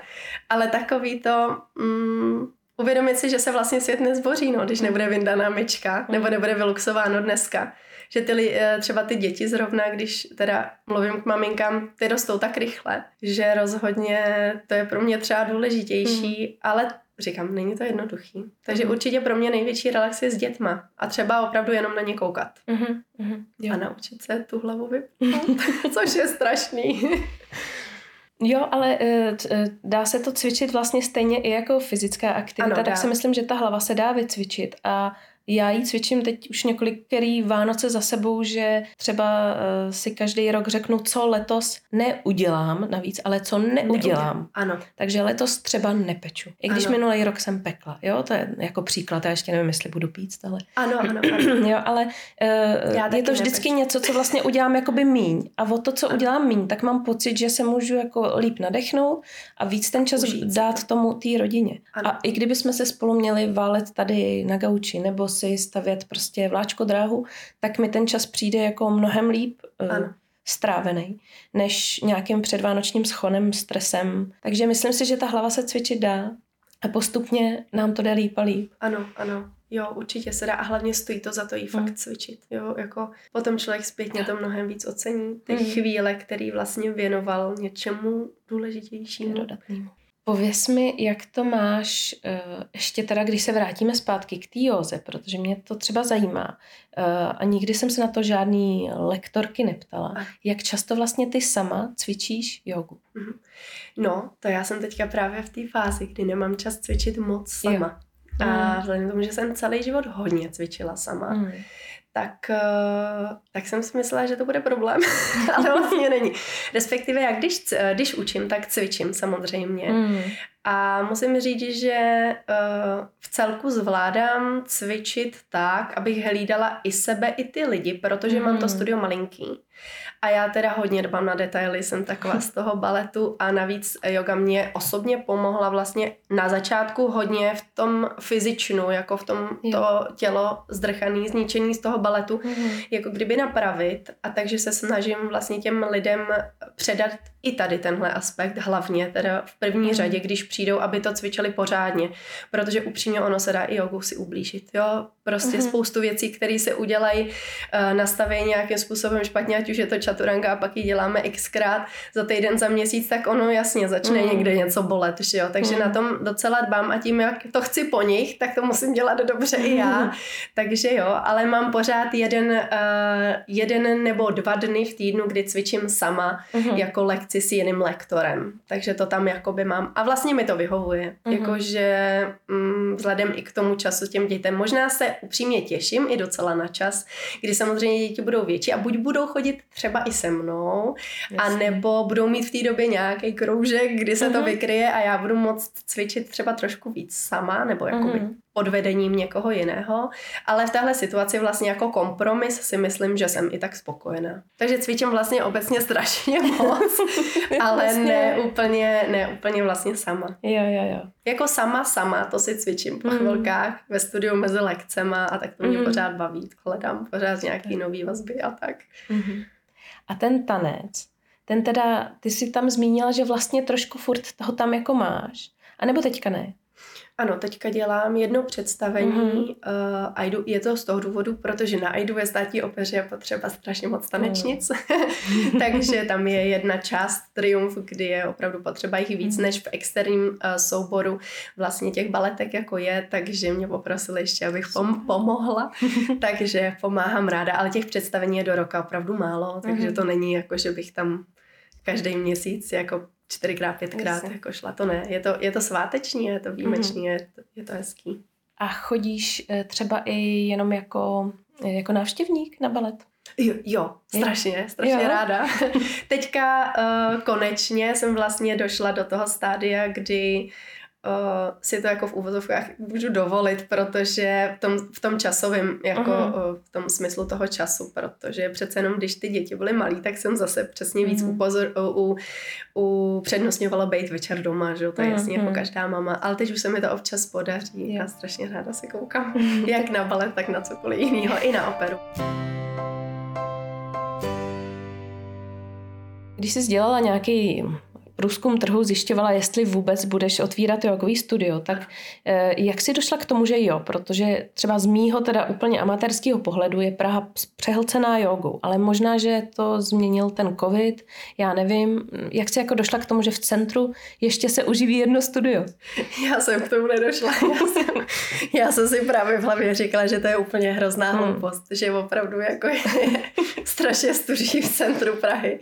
[SPEAKER 1] Ale takový to, mm, uvědomit si, že se vlastně svět nezboří, no, když nebude vyndaná myčka, nebo nebude vyluxováno dneska že ty, eh, třeba ty děti zrovna, když teda mluvím k maminkám, ty rostou tak rychle, že rozhodně to je pro mě třeba důležitější, mm. ale říkám, není to jednoduchý. Takže
[SPEAKER 2] Mhm.
[SPEAKER 1] určitě pro mě největší relax je s dětma a třeba opravdu jenom na ně koukat.
[SPEAKER 2] Mhm, mhm, jo.
[SPEAKER 1] A naučit se tu hlavu vypnout, což je strašný.
[SPEAKER 2] Jo, ale eh, eh, dá se to cvičit vlastně stejně i jako fyzická aktivita,
[SPEAKER 1] Ano,
[SPEAKER 2] tak
[SPEAKER 1] dá.
[SPEAKER 2] si myslím, že ta hlava se dá vycvičit a já ji cvičím teď už několikerý Vánoce za sebou, že třeba uh, si každý rok řeknu, co letos neudělám navíc, ale co neudělám.
[SPEAKER 1] Ano,
[SPEAKER 2] Takže letos třeba nepeču. I když
[SPEAKER 1] Ano.
[SPEAKER 2] minulý rok jsem pekla, jo, to je jako příklad, já ještě nevím, jestli budu pít, ale
[SPEAKER 1] ano, ano. ano.
[SPEAKER 2] jo, ale uh, je to vždycky
[SPEAKER 1] nepeču.
[SPEAKER 2] něco, co vlastně udělám jakoby míň. A o to, co udělám míň, tak mám pocit, že se můžu jako líp nadechnout a víc ten čas
[SPEAKER 1] Užít
[SPEAKER 2] dát tomu té rodině.
[SPEAKER 1] Ano.
[SPEAKER 2] A i kdyby jsme se spolu měli válet tady na gauči nebo si stavět prostě vláčko dráhu, tak mi ten čas přijde jako mnohem líp uh,
[SPEAKER 1] Ano.
[SPEAKER 2] strávený, než nějakým předvánočním schonem, stresem. Takže myslím si, že ta hlava se cvičit dá a postupně nám to jde líp a líp.
[SPEAKER 1] Ano, ano. Jo, určitě se dá a hlavně stojí to za to jí fakt
[SPEAKER 2] Mm.
[SPEAKER 1] cvičit. Jo, jako potom člověk zpětně to mnohem víc ocení. Ty
[SPEAKER 2] Mm.
[SPEAKER 1] chvíle, který vlastně věnoval něčemu důležitějšímu.
[SPEAKER 2] dodatnému. Pověz mi, jak to máš uh, ještě teda, když se vrátíme zpátky k té józe, protože mě to třeba zajímá. Uh, a nikdy jsem se na to žádný lektorky neptala. Jak často vlastně ty sama cvičíš jogu?
[SPEAKER 1] No, to já jsem teďka právě v té fázi, kdy nemám čas cvičit moc sama.
[SPEAKER 2] Jo.
[SPEAKER 1] A
[SPEAKER 2] Mm.
[SPEAKER 1] vzhledem k tomu, že jsem celý život hodně cvičila sama,
[SPEAKER 2] Mm.
[SPEAKER 1] Tak, eh, tak jsem si myslela, že to bude problém, ale vlastně není. Respektive já když, eh, když učím, tak cvičím samozřejmě.
[SPEAKER 2] Mm.
[SPEAKER 1] A musím říct, že eh, v celku zvládám cvičit tak, abych hlídala i sebe, i ty lidi, protože mám to
[SPEAKER 2] Mm.
[SPEAKER 1] studio malinký. A já teda hodně dbám na detaily, jsem taková z toho baletu a navíc yoga mě osobně pomohla vlastně na začátku hodně v tom fyzičnu, jako v tom
[SPEAKER 2] Jo.
[SPEAKER 1] to tělo zdrchaný, zničený z toho baletu,
[SPEAKER 2] Mm.
[SPEAKER 1] jako kdyby napravit a takže se snažím vlastně těm lidem předat i tady tenhle aspekt, hlavně teda v první
[SPEAKER 2] Mhm.
[SPEAKER 1] řadě, když přijdou, aby to cvičili pořádně, protože upřímně ono se dá i jogu si ublížit, jo, prostě
[SPEAKER 2] Mhm.
[SPEAKER 1] spoustu věcí, které se udělají, uh, nastaví nějakým způsobem špatně, ať už je to čaturanga a pak ji děláme xkrát za týden, za měsíc, tak ono jasně začne
[SPEAKER 2] Mhm.
[SPEAKER 1] někde něco bolet, že jo, takže
[SPEAKER 2] Mhm.
[SPEAKER 1] na tom docela dbám a tím, jak to chci po nich, tak to musím dělat dobře i já,
[SPEAKER 2] Mhm.
[SPEAKER 1] takže jo, ale mám pořád jeden, uh, jeden nebo dva dny v týdnu, kdy cvičím sama
[SPEAKER 2] Mhm.
[SPEAKER 1] jako lekci s jiným lektorem. Takže to tam jakoby mám. A vlastně mi to vyhovuje.
[SPEAKER 2] Mhm.
[SPEAKER 1] Jakože mm, vzhledem i k tomu času těm dětem. Možná se upřímně těším i docela na čas, kdy samozřejmě děti budou větší a buď budou chodit třeba i se mnou, a nebo budou mít v té době nějaký kroužek, kdy se to
[SPEAKER 2] Mhm.
[SPEAKER 1] vykryje a já budu moct cvičit třeba trošku víc sama, nebo jakoby
[SPEAKER 2] Mhm.
[SPEAKER 1] Pod vedením někoho jiného, ale v téhle situaci vlastně jako kompromis si myslím, že jsem i tak spokojená. Takže cvičím vlastně obecně strašně moc, ale
[SPEAKER 2] Vlastně.
[SPEAKER 1] ne úplně, ne úplně vlastně sama.
[SPEAKER 2] Jo, jo, jo.
[SPEAKER 1] Jako sama, sama, to si cvičím po
[SPEAKER 2] Mhm.
[SPEAKER 1] chvilkách ve studiu mezi lekcema a tak to mě
[SPEAKER 2] Mhm.
[SPEAKER 1] pořád baví. Hledám pořád nějaký nový vazby a tak.
[SPEAKER 2] Mhm. A ten tanec, ten teda, ty si tam zmínila, že vlastně trošku furt toho tam jako máš. A nebo teďka ne?
[SPEAKER 1] Ano, teďka dělám jedno představení.
[SPEAKER 2] Mhm.
[SPEAKER 1] Mm-hmm. Uh, Aidu, je to z toho důvodu, protože na Aidu ve státní opeře je potřeba strašně moc tanečnic. Takže tam je jedna část triumf, kdy je opravdu potřeba jich víc
[SPEAKER 2] Mhm.
[SPEAKER 1] než v externím uh, souboru vlastně těch baletek jako je, takže mě poprosili ještě, abych pom- pomohla. takže pomáhám ráda, ale těch představení je do roka opravdu málo, takže
[SPEAKER 2] Mhm.
[SPEAKER 1] to není jako, že bych tam každý měsíc jako čtyřikrát, pětkrát
[SPEAKER 2] Jasně.
[SPEAKER 1] jako šla, to ne. Je to, je to sváteční, je to výjimečný, je, to, je to hezký.
[SPEAKER 2] A chodíš eh, třeba i jenom jako, eh, jako návštěvník na balet?
[SPEAKER 1] Jo, jo strašně, strašně
[SPEAKER 2] Jo.
[SPEAKER 1] ráda. Teďka uh, konečně jsem vlastně došla do toho stádia, kdy uh, si to jako v úvozovkách můžu dovolit, protože v tom, v tom časovém, jako
[SPEAKER 2] Mhm.
[SPEAKER 1] uh, v tom smyslu toho času, protože přece jenom, když ty děti byly malí, tak jsem zase přesně víc
[SPEAKER 2] Mhm.
[SPEAKER 1] upozor, u, u, upřednostňovala být večer doma, že jo, to je jasně
[SPEAKER 2] Mhm.
[SPEAKER 1] jako každá mama, ale teď už se mi to občas podaří a strašně ráda se koukám, jak na balet, tak na cokoliv jiného, i na operu.
[SPEAKER 2] Když jsi sdělala nějaký průzkum trhu zjišťovala, jestli vůbec budeš otvírat jogový studio, tak eh, jak jsi došla k tomu, že jo? Protože třeba z mýho teda úplně amatérského pohledu je Praha přehlcená jogou, ale možná, že to změnil ten covid, já nevím. Jak jsi jako došla k tomu, že v centru ještě se uživí jedno studio?
[SPEAKER 1] Já jsem k tomu nedošla. Já jsem, já jsem si právě v hlavě říkala, že to je úplně hrozná hmm. hloupost, že opravdu jako je strašně stuží v centru Prahy.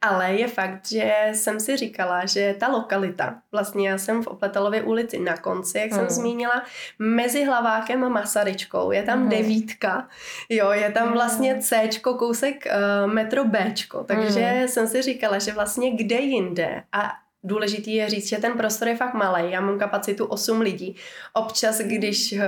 [SPEAKER 1] Ale je fakt, že jsem si říkala, že ta lokalita, vlastně já jsem v Opletalově ulici na konci, jak mm. jsem hmm. zmínila, mezi Hlavákem a Masaryčkou, je tam mm. devítka, jo, je tam vlastně C, kousek uh, metro B, takže mm. jsem si říkala, že vlastně kde jinde a důležitý je říct, že ten prostor je fakt malý. Já mám kapacitu 8 lidí. Občas, když uh,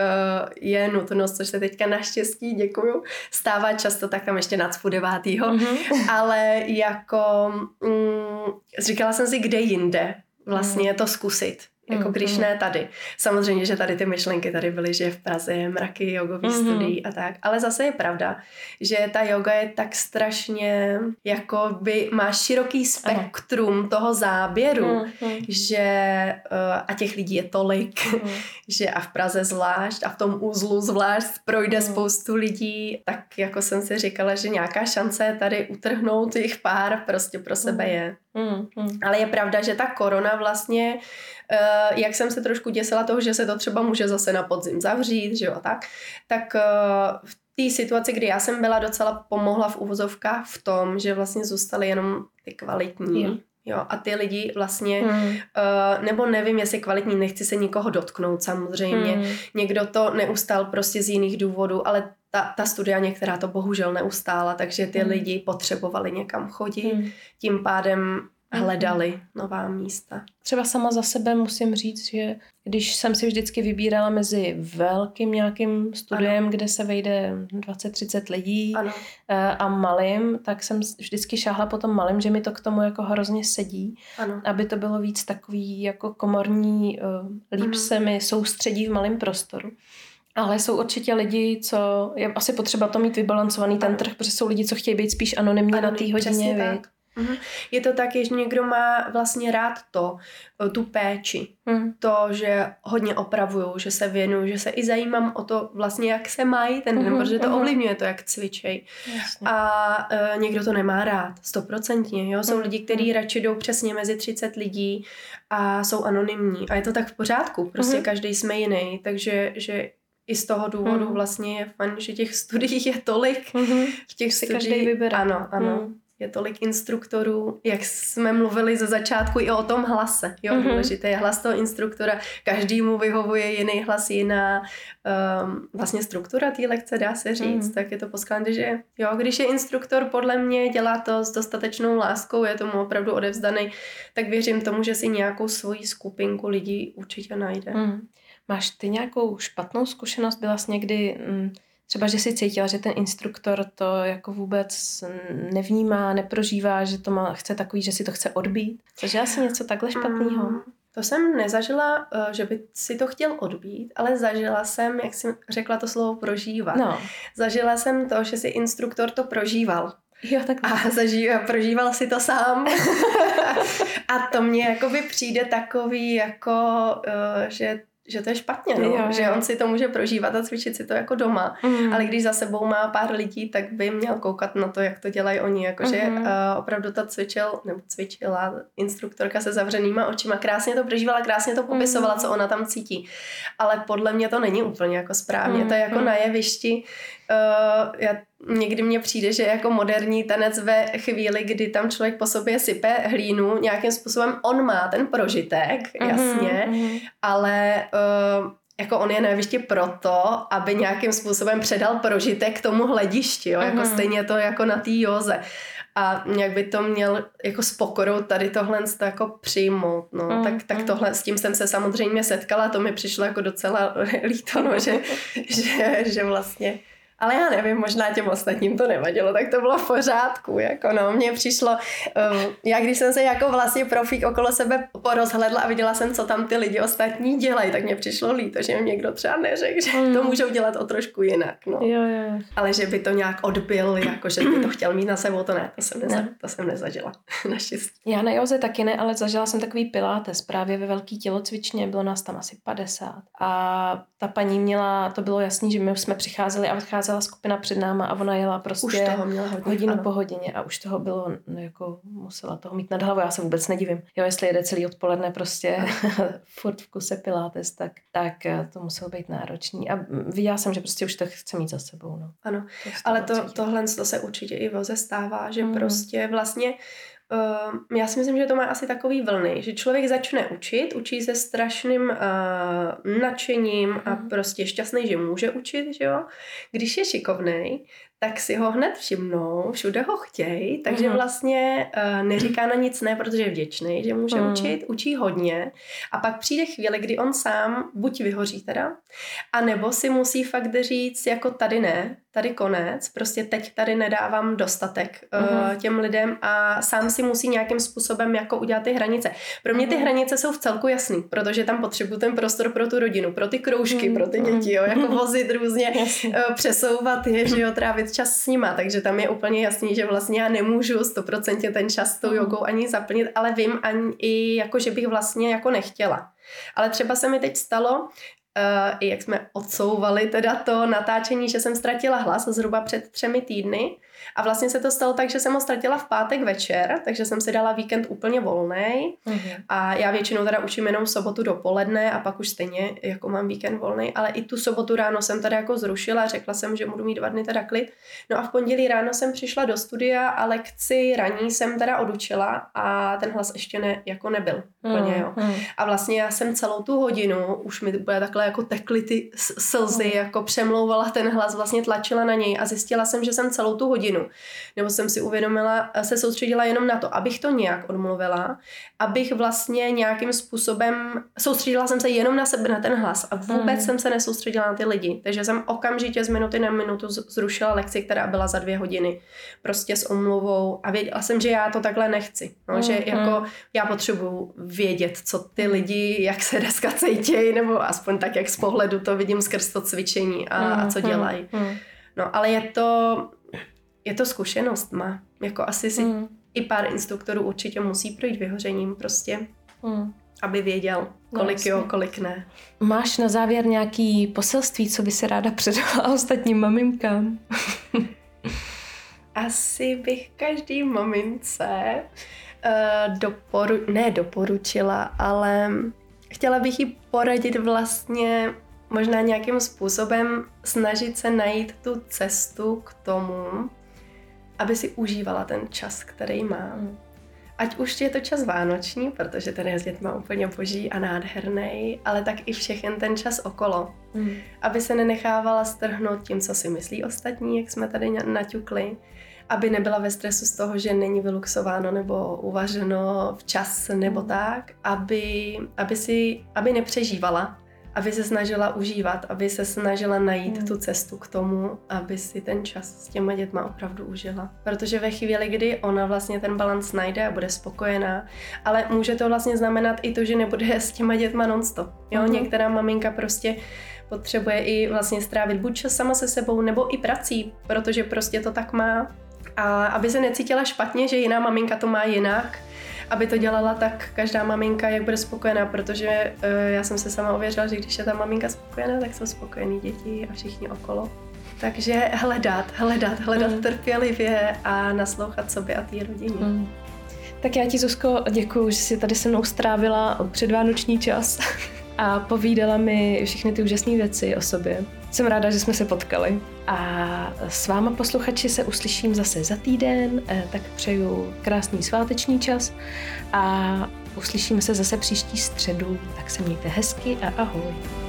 [SPEAKER 1] je nutnost, což se teďka naštěstí děkuju, stává často, tak tam ještě nacpu devátýho. Mm-hmm. Ale jako mm, říkala jsem si, kde jinde vlastně mm. to zkusit. Jako když mm-hmm. ne tady. Samozřejmě, že tady ty myšlenky tady byly, že v Praze je mraky jogových mm-hmm. studií a tak. Ale zase je pravda, že ta yoga je tak strašně, jako by má široký spektrum Aha. toho záběru, mm-hmm. že uh, a těch lidí je tolik, mm-hmm. že a v Praze zvlášť a v tom úzlu zvlášť projde mm-hmm. spoustu lidí, tak jako jsem si říkala, že nějaká šance tady utrhnout jich pár prostě pro sebe mm-hmm. Je. Mm-hmm. Ale je pravda, že ta korona vlastně Uh, jak jsem se trošku děsila toho, že se to třeba může zase na podzim zavřít, že jo, a tak, tak uh, v té situaci, kdy já jsem byla docela pomohla v uvozovkách v tom, že vlastně zůstaly jenom ty kvalitní. Mm. Jo, a ty lidi vlastně, mm. uh, nebo nevím, jestli kvalitní, nechci se nikoho dotknout samozřejmě. Mm. Někdo to neustál prostě z jiných důvodů, ale ta, ta studia některá to bohužel neustála, takže ty mm. lidi potřebovali někam chodit. Mm. Tím pádem hledali nová místa.
[SPEAKER 2] Třeba sama za sebe musím říct, že když jsem si vždycky vybírala mezi velkým nějakým studiem, ano. kde se vejde 20-30 lidí ano. Eh, a malým, tak jsem vždycky šáhla po tom malým, že mi to k tomu jako hrozně sedí, ano. aby to bylo víc takový jako komorní, eh, líp ano. se mi soustředí v malém prostoru. Ale jsou určitě lidi, co je asi potřeba to mít vybalancovaný ten trh, protože jsou lidi, co chtějí být spíš anonymně ano, na té hodině. Tak.
[SPEAKER 1] Mm-hmm. Je to tak, že někdo má vlastně rád to, eh, tu péči. Mm. To, že hodně opravují, že se věnují, že se i zajímám o to vlastně, jak se mají ten den, mm-hmm. protože to mm-hmm. ovlivňuje to, jak cvičej. Jasně. A uh, někdo to nemá rád, stoprocentně. Jo? Jsou mm. lidi, kteří mm. radši jdou přesně mezi 30 lidí a jsou anonymní. A je to tak v pořádku, prostě mm-hmm. každý jsme jiný, takže že i z toho důvodu mm. vlastně je fajn, že těch studií je tolik. Mm-hmm.
[SPEAKER 2] Těch studií, každý vybere.
[SPEAKER 1] Ano, ano. Mm je tolik instruktorů, jak jsme mluvili ze začátku i o tom hlase. Jo, mm-hmm. důležité je hlas toho instruktora, každý mu vyhovuje jiný hlas, jiná um, vlastně struktura té lekce, dá se říct, mm-hmm. tak je to poskládané, že jo, když je instruktor podle mě dělá to s dostatečnou láskou, je tomu opravdu odevzdaný, tak věřím tomu, že si nějakou svoji skupinku lidí určitě najde. Mm.
[SPEAKER 2] Máš ty nějakou špatnou zkušenost? Byla jsi někdy... Mm, třeba, že si cítila, že ten instruktor to jako vůbec nevnímá, neprožívá, že to má, chce takový, že si to chce odbít. Zažila jsi něco takhle špatného? Mm,
[SPEAKER 1] to jsem nezažila, eh, že by si to chtěl odbít, ale zažila jsem, jak jsem řekla to slovo prožívat. No. Zažila jsem to, že si instruktor to prožíval.
[SPEAKER 2] Jo, tak
[SPEAKER 1] a zažíval, prožíval si to sám. a to mně jakoby přijde takový, jako, uh, že že to je špatně, no? jo, že on si to může prožívat a cvičit si to jako doma, mm. ale když za sebou má pár lidí, tak by měl koukat na to, jak to dělají oni, jakože mm. uh, opravdu to cvičil, nebo cvičila instruktorka se zavřenýma očima, krásně to prožívala, krásně to popisovala, mm. co ona tam cítí, ale podle mě to není úplně jako správně, mm. to je jako mm. na jevišti, uh, já někdy mně přijde, že jako moderní tanec ve chvíli, kdy tam člověk po sobě sype hlínu, nějakým způsobem on má ten prožitek, mm-hmm, jasně, mm-hmm. ale uh, jako on je na jevišti proto, aby nějakým způsobem předal prožitek tomu hledišti, jo? Mm-hmm. jako stejně to jako na té józe. A jak by to měl jako s pokorou tady tohle jako přijmout, no. Mm, tak, tak tohle, s tím jsem se samozřejmě setkala, to mi přišlo jako docela líto, no, že, že, že vlastně Ale já nevím, možná těm ostatním to nevadilo, tak to bylo v pořádku. Jako no, mně přišlo, uh, já když jsem se jako vlastně profík okolo sebe porozhledla a viděla jsem, co tam ty lidi ostatní dělají, tak mě přišlo líto, že mi někdo třeba neřekl, že mm. to můžou dělat o trošku jinak. No.
[SPEAKER 2] Jo, jo.
[SPEAKER 1] Ale že by to nějak odbil, jako že by to chtěl mít na sebou, to ne, to jsem, neza, ne. to jsem nezažila. Naštěstí.
[SPEAKER 2] Já na Joze taky ne, ale zažila jsem takový pilates právě ve velký tělocvičně, bylo nás tam asi 50. A ta paní měla, to bylo jasný, že my jsme přicházeli a odcházela skupina před náma a ona jela prostě
[SPEAKER 1] už toho měla hodně,
[SPEAKER 2] hodinu ano. po hodině a už toho bylo, no jako musela toho mít nad hlavou, já se vůbec nedivím. Jo, jestli jede celý odpoledne prostě furt v kuse pilates, tak, tak eh, to muselo být náročný. A viděla jsem, že prostě už to chce mít za sebou. No.
[SPEAKER 1] Ano, to ale to, tohle to se určitě i voze stává, že mm. prostě vlastně já si myslím, že to má asi takový vlny, že člověk začne učit, učí se strašným uh, nadšením a mhm. prostě šťastný, že může učit, že jo. Když je šikovnej, tak si ho hned všimnou, všude ho chtějí, takže mm. vlastně uh, neříká na nic ne, protože je vděčný, že může mm. učit, učí hodně a pak přijde chvíle, kdy on sám buď vyhoří teda, anebo si musí fakt říct jako tady ne, tady konec, prostě teď tady nedávám dostatek uh, těm lidem a sám si musí nějakým způsobem jako udělat ty hranice. Pro mě ty mm. hranice jsou v celku jasný, protože tam potřebuji ten prostor pro tu rodinu, pro ty kroužky, pro ty děti, jo, jako vozit různě, uh, přesouvat je, že jo, trávit čas s nima, takže tam je úplně jasný, že vlastně já nemůžu stoprocentně ten čas s tou jogou ani zaplnit, ale vím ani i jako, že bych vlastně jako nechtěla. Ale třeba se mi teď stalo, i jak jsme odsouvali teda to natáčení, že jsem ztratila hlas zhruba před třemi týdny a vlastně se to stalo tak, že jsem ho ztratila v pátek večer, takže jsem si dala víkend úplně volný. Mm-hmm. A já většinou teda učím jenom sobotu dopoledne a pak už stejně jako mám víkend volný, ale i tu sobotu ráno jsem teda jako zrušila, řekla jsem, že budu mít dva dny teda klid. No a v pondělí ráno jsem přišla do studia a lekci raní jsem teda odučila a ten hlas ještě ne, jako nebyl. Úplně, jo. Mm. A vlastně já jsem celou tu hodinu, už mi bude takhle jako tekly ty slzy, mm. jako přemlouvala ten hlas, vlastně tlačila na něj a zjistila jsem, že jsem celou tu hodinu hodinu. Nebo jsem si uvědomila, se soustředila jenom na to, abych to nějak odmluvila, abych vlastně nějakým způsobem, soustředila jsem se jenom na sebe, na ten hlas a vůbec mm. jsem se nesoustředila na ty lidi. Takže jsem okamžitě z minuty na minutu zrušila lekci, která byla za dvě hodiny. Prostě s omluvou a věděla jsem, že já to takhle nechci. No, mm. Že jako já potřebuju vědět, co ty lidi, jak se dneska cítějí, nebo aspoň tak, jak z pohledu to vidím skrz to cvičení a, a co dělají. No, ale je to, je to zkušenost, má. Jako asi si mm. i pár instruktorů určitě musí projít vyhořením prostě, mm. aby věděl, kolik no, jo, kolik ne.
[SPEAKER 2] Máš na závěr nějaký poselství, co by se ráda předala ostatním maminkám?
[SPEAKER 1] asi bych každý mamince uh, doporu, ne doporučila, ale chtěla bych jí poradit vlastně možná nějakým způsobem snažit se najít tu cestu k tomu, aby si užívala ten čas, který má. Mm. Ať už je to čas vánoční, protože ten je s dětma úplně boží a nádherný, ale tak i všechen ten čas okolo. Mm. Aby se nenechávala strhnout tím, co si myslí ostatní, jak jsme tady naťukli. Aby nebyla ve stresu z toho, že není vyluxováno nebo uvařeno včas nebo mm. tak. Aby, aby, si, aby nepřežívala aby se snažila užívat, aby se snažila najít mm. tu cestu k tomu, aby si ten čas s těma dětma opravdu užila. Protože ve chvíli, kdy ona vlastně ten balans najde a bude spokojená, ale může to vlastně znamenat i to, že nebude s těma dětma nonstop. Jo, mm. některá maminka prostě potřebuje i vlastně strávit buď čas sama se sebou, nebo i prací, protože prostě to tak má. A aby se necítila špatně, že jiná maminka to má jinak, aby to dělala tak každá maminka, jak bude spokojená, protože uh, já jsem se sama ověřila, že když je ta maminka spokojená, tak jsou spokojený děti a všichni okolo. Takže hledat, hledat, hledat mm. trpělivě a naslouchat sobě a té rodině. Mm.
[SPEAKER 2] Tak já ti, Zuzko, děkuji, že jsi tady se mnou strávila předvánoční čas a povídala mi všechny ty úžasné věci o sobě. Jsem ráda, že jsme se potkali. A s váma posluchači se uslyším zase za týden, eh, tak přeju krásný sváteční čas a uslyšíme se zase příští středu, tak se mějte hezky a ahoj.